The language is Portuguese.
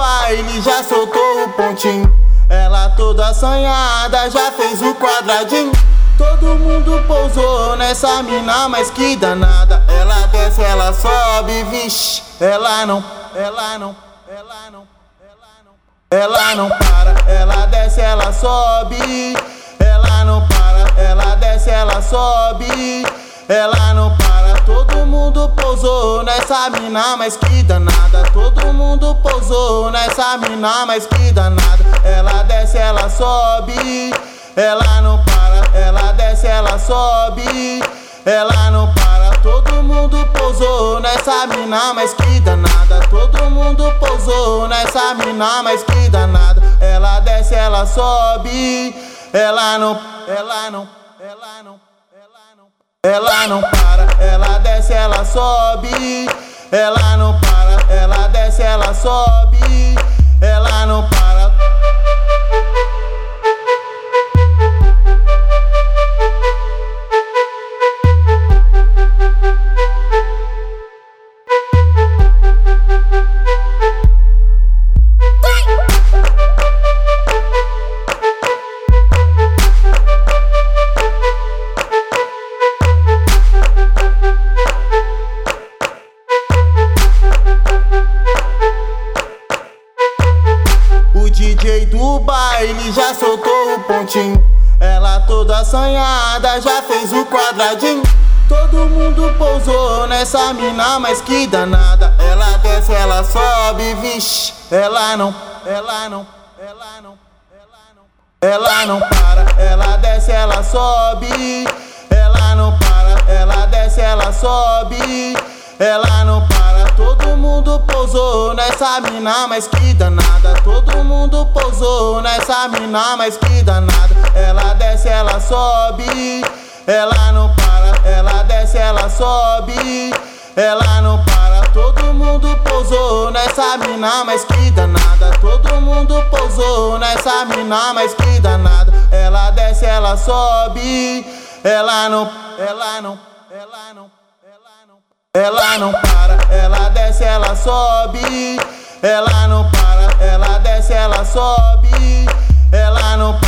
baile já soltou o pontinho. Ela toda assanhada já fez o quadradinho. Todo mundo pousou nessa mina, mas que danada. Ela desce, ela sobe, vixe. Ela não, ela não, ela não, ela não. Ela não para, ela desce, ela sobe. Ela não para, ela desce, ela sobe. Ela não para, mundo pousou nessa mina, mas que danada. Todo mundo pousou nessa mina, mas que danada. Ela desce, ela sobe. Ela não para, ela desce, ela sobe. Ela não para, todo mundo pousou nessa mina, mas que danada. Todo mundo pousou nessa mina, mas que danada. Ela desce, ela sobe. Ela não, ela não, ela não, ela não. Para, ela desce, ela sobe. Ela não para, ela desce, ela sobe. Ela não para. O DJ do baile já soltou o pontinho. Ela toda assanhada já fez o quadradinho. Todo mundo pousou nessa mina, mas que danada. Ela desce, ela sobe, vixe. Ela não, ela não, ela não, ela não. Ela não para, ela desce, ela sobe. Ela não para, ela desce, ela sobe. Ela não para, todo mundo pousou nessa mina, mas que danada. Todo mundo pousou nessa mina, mas que danada. Ela desce, ela sobe. Ela não para, ela desce, ela sobe. Ela não para, todo mundo pousou nessa mina, mas que danada. Todo mundo pousou nessa mina, mas que danada. Ela desce, ela sobe. Ela não, ela não, ela não, ela não. Ela não para, desce, ela sobe. Ela não para, ela desce, ela sobe. Ela não